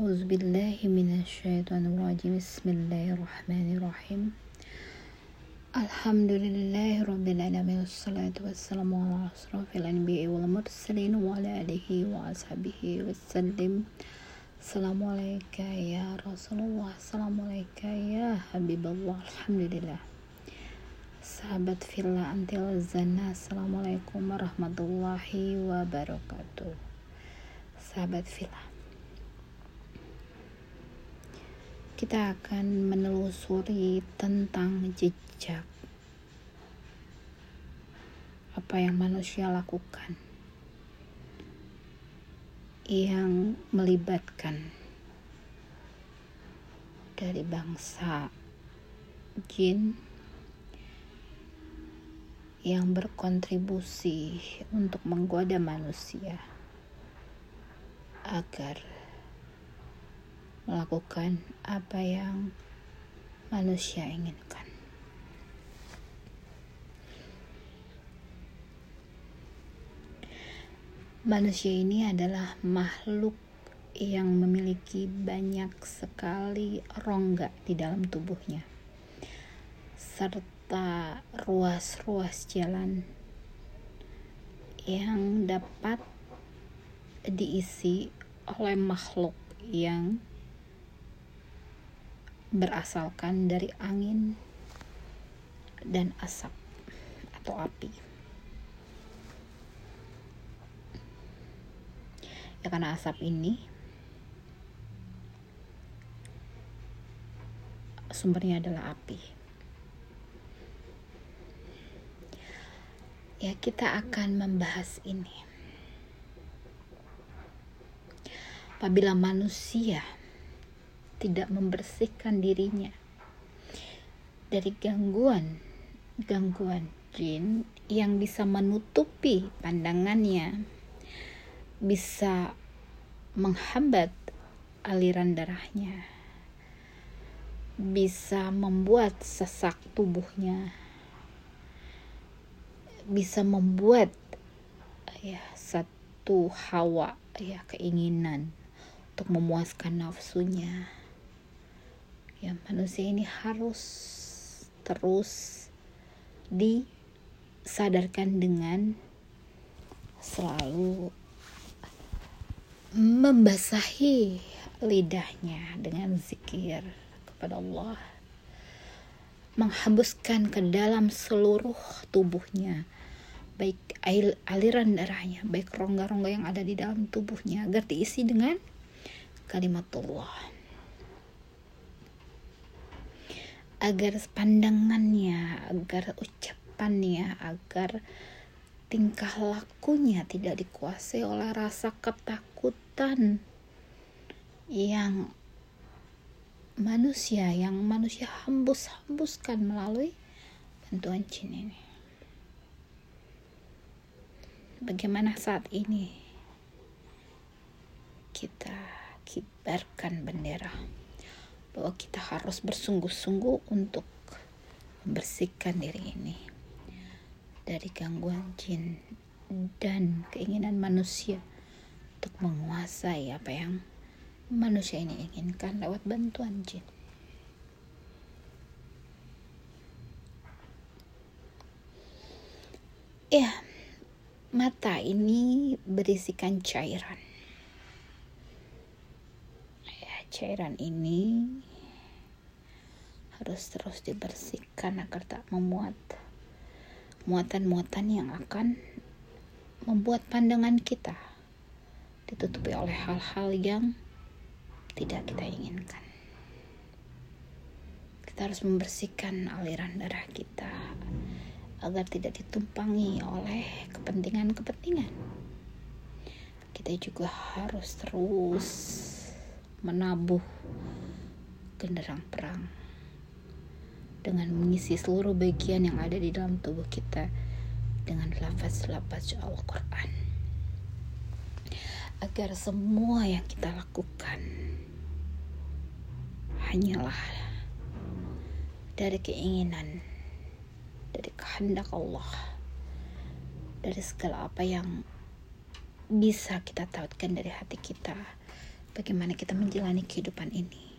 أعوذ بالله من الشيطان الرجيم. بسم الله الرحمن الرحيم. الحمد لله رب العالمين والصلاة والسلام على أشرف الأنبياء والمرسلين وعلى آله وأصحابه وسلم. السلام عليك يا رسول الله. السلام عليك يا حبيب الله. الحمد لله. sahabat Villa Antil Zana Assalamualaikum warahmatullahi wabarakatuh sahabat Villa kita akan menelusuri tentang jejak. Apa yang manusia lakukan. Yang melibatkan. Dari bangsa jin yang berkontribusi untuk menggoda manusia agar melakukan apa yang manusia inginkan. Manusia ini adalah makhluk yang memiliki banyak sekali rongga di dalam tubuhnya, serta ruas-ruas jalan yang dapat diisi oleh makhluk yang berasalkan dari angin dan asap atau api. Ya karena asap ini sumbernya adalah api. Ya kita akan membahas ini. Apabila manusia tidak membersihkan dirinya dari gangguan gangguan jin yang bisa menutupi pandangannya bisa menghambat aliran darahnya bisa membuat sesak tubuhnya bisa membuat ya satu hawa ya keinginan untuk memuaskan nafsunya ya manusia ini harus terus disadarkan dengan selalu membasahi lidahnya dengan zikir kepada Allah. Menghembuskan ke dalam seluruh tubuhnya baik aliran darahnya baik rongga-rongga yang ada di dalam tubuhnya agar diisi dengan kalimatullah agar pandangannya, agar ucapannya, agar tingkah lakunya tidak dikuasai oleh rasa ketakutan yang manusia yang manusia hembus-hembuskan melalui bantuan jin ini. Bagaimana saat ini kita kibarkan bendera bahwa kita harus bersungguh-sungguh untuk membersihkan diri ini dari gangguan jin dan keinginan manusia untuk menguasai apa yang manusia ini inginkan lewat bantuan jin. Ya, mata ini berisikan cairan cairan ini harus terus dibersihkan agar tak memuat muatan-muatan yang akan membuat pandangan kita ditutupi oleh hal-hal yang tidak kita inginkan. Kita harus membersihkan aliran darah kita agar tidak ditumpangi oleh kepentingan-kepentingan. Kita juga harus terus menabuh genderang perang dengan mengisi seluruh bagian yang ada di dalam tubuh kita dengan lafaz-lafaz Al-Quran. Agar semua yang kita lakukan hanyalah dari keinginan dari kehendak Allah dari segala apa yang bisa kita tautkan dari hati kita bagaimana kita menjalani kehidupan ini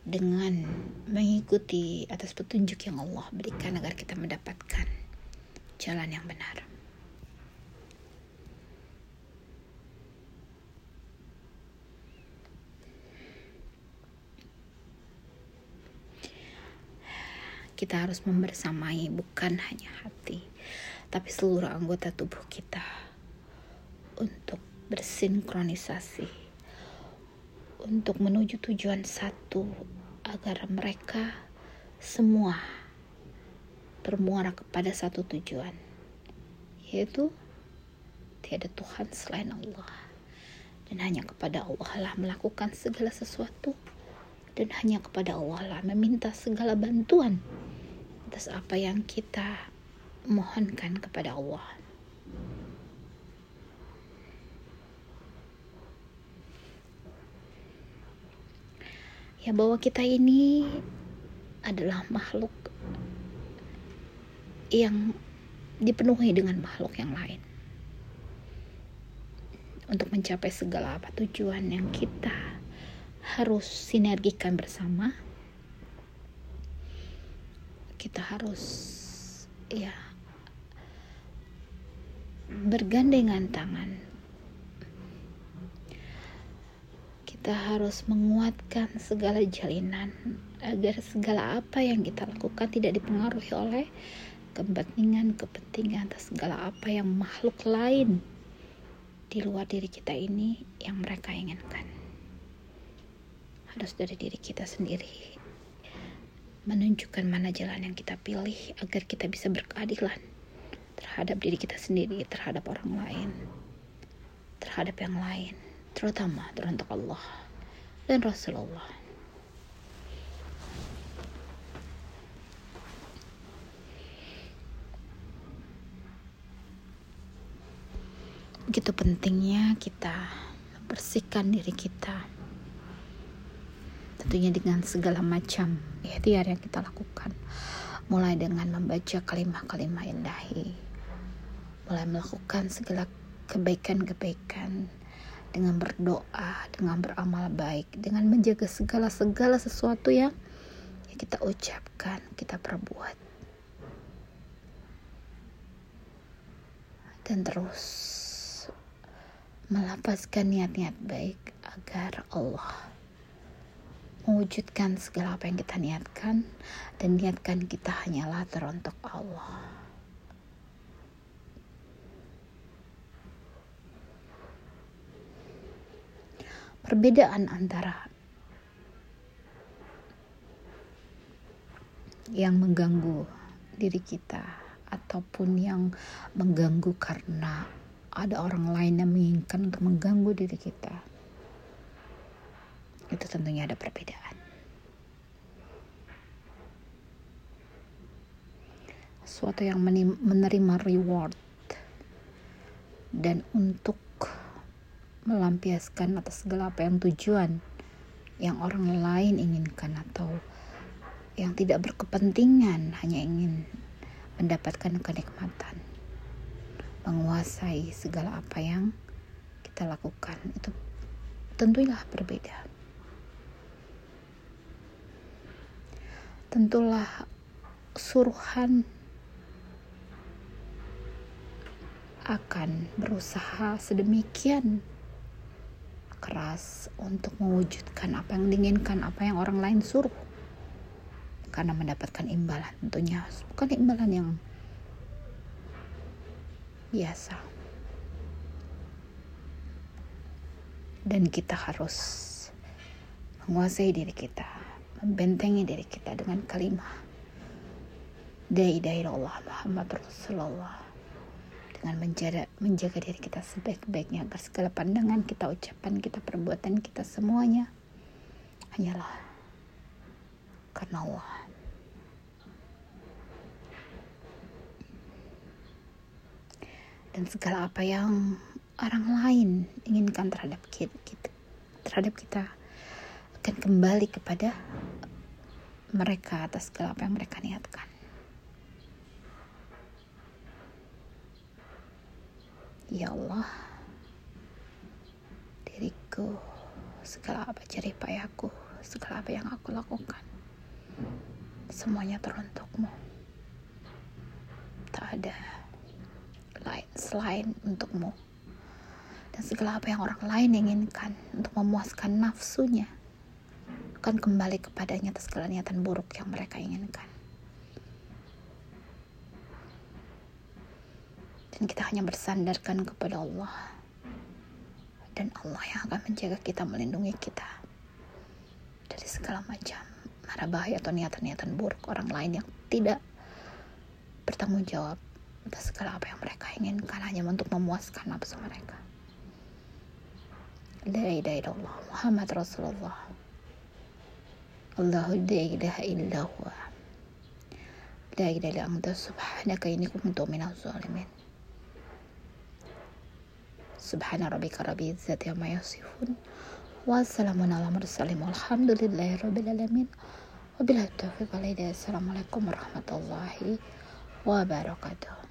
dengan mengikuti atas petunjuk yang Allah berikan agar kita mendapatkan jalan yang benar. Kita harus membersamai bukan hanya hati, tapi seluruh anggota tubuh kita untuk bersinkronisasi untuk menuju tujuan satu agar mereka semua bermuara kepada satu tujuan yaitu tiada Tuhan selain Allah. Dan hanya kepada Allah lah melakukan segala sesuatu dan hanya kepada Allah lah meminta segala bantuan atas apa yang kita mohonkan kepada Allah ya bahwa kita ini adalah makhluk yang dipenuhi dengan makhluk yang lain. Untuk mencapai segala apa tujuan yang kita harus sinergikan bersama kita harus ya bergandengan tangan kita harus menguatkan segala jalinan agar segala apa yang kita lakukan tidak dipengaruhi oleh kepentingan kepentingan atau segala apa yang makhluk lain di luar diri kita ini yang mereka inginkan. Harus dari diri kita sendiri. Menunjukkan mana jalan yang kita pilih agar kita bisa berkeadilan terhadap diri kita sendiri terhadap orang lain terhadap yang lain terutama teruntuk Allah dan Rasulullah. Begitu pentingnya kita bersihkan diri kita. Tentunya dengan segala macam ikhtiar yang kita lakukan. Mulai dengan membaca kalimah-kalimah indahi. Mulai melakukan segala kebaikan-kebaikan dengan berdoa, dengan beramal baik, dengan menjaga segala-segala sesuatu yang, kita ucapkan, kita perbuat. Dan terus melapaskan niat-niat baik agar Allah mewujudkan segala apa yang kita niatkan dan niatkan kita hanyalah teruntuk Allah. Perbedaan antara yang mengganggu diri kita ataupun yang mengganggu karena ada orang lain yang menginginkan untuk mengganggu diri kita itu tentunya ada perbedaan. Suatu yang menerima reward dan untuk melampiaskan atas segala apa yang tujuan yang orang lain inginkan atau yang tidak berkepentingan hanya ingin mendapatkan kenikmatan menguasai segala apa yang kita lakukan. Itu tentulah berbeda. Tentulah suruhan akan berusaha sedemikian keras untuk mewujudkan apa yang diinginkan, apa yang orang lain suruh. Karena mendapatkan imbalan tentunya bukan imbalan yang biasa. Dan kita harus menguasai diri kita, membentengi diri kita dengan kalimat Dai Allah Muhammad Rasulullah dengan menjaga, menjaga diri kita sebaik-baiknya agar segala pandangan kita, ucapan kita, perbuatan kita semuanya hanyalah karena Allah. Dan segala apa yang orang lain inginkan terhadap kita, kita terhadap kita akan kembali kepada mereka atas segala apa yang mereka niatkan. Ya Allah, diriku segala apa jerih payahku, segala apa yang aku lakukan. Semuanya teruntukmu. Tak ada lain selain untukmu. Dan segala apa yang orang lain inginkan untuk memuaskan nafsunya akan kembali kepadanya atas segala niatan buruk yang mereka inginkan. Dan kita hanya bersandarkan kepada Allah. Dan Allah yang akan menjaga kita, melindungi kita dari segala macam mara bahaya atau niatan-niatan buruk orang lain yang tidak bertanggung jawab atas segala apa yang mereka inginkan hanya untuk memuaskan nafsu mereka. La ilaha illallah Muhammad Rasulullah. Allahu la ilaha illa huwa. La ilaha illa anta subhanaka inni kuntu minaz zalimin Subhana rabbika rabbil izzati amma yasifun. Wassalamun ala mursalin walhamdulillahi rabbil alamin. Wabillahi taufiq Assalamualaikum warahmatullahi wabarakatuh.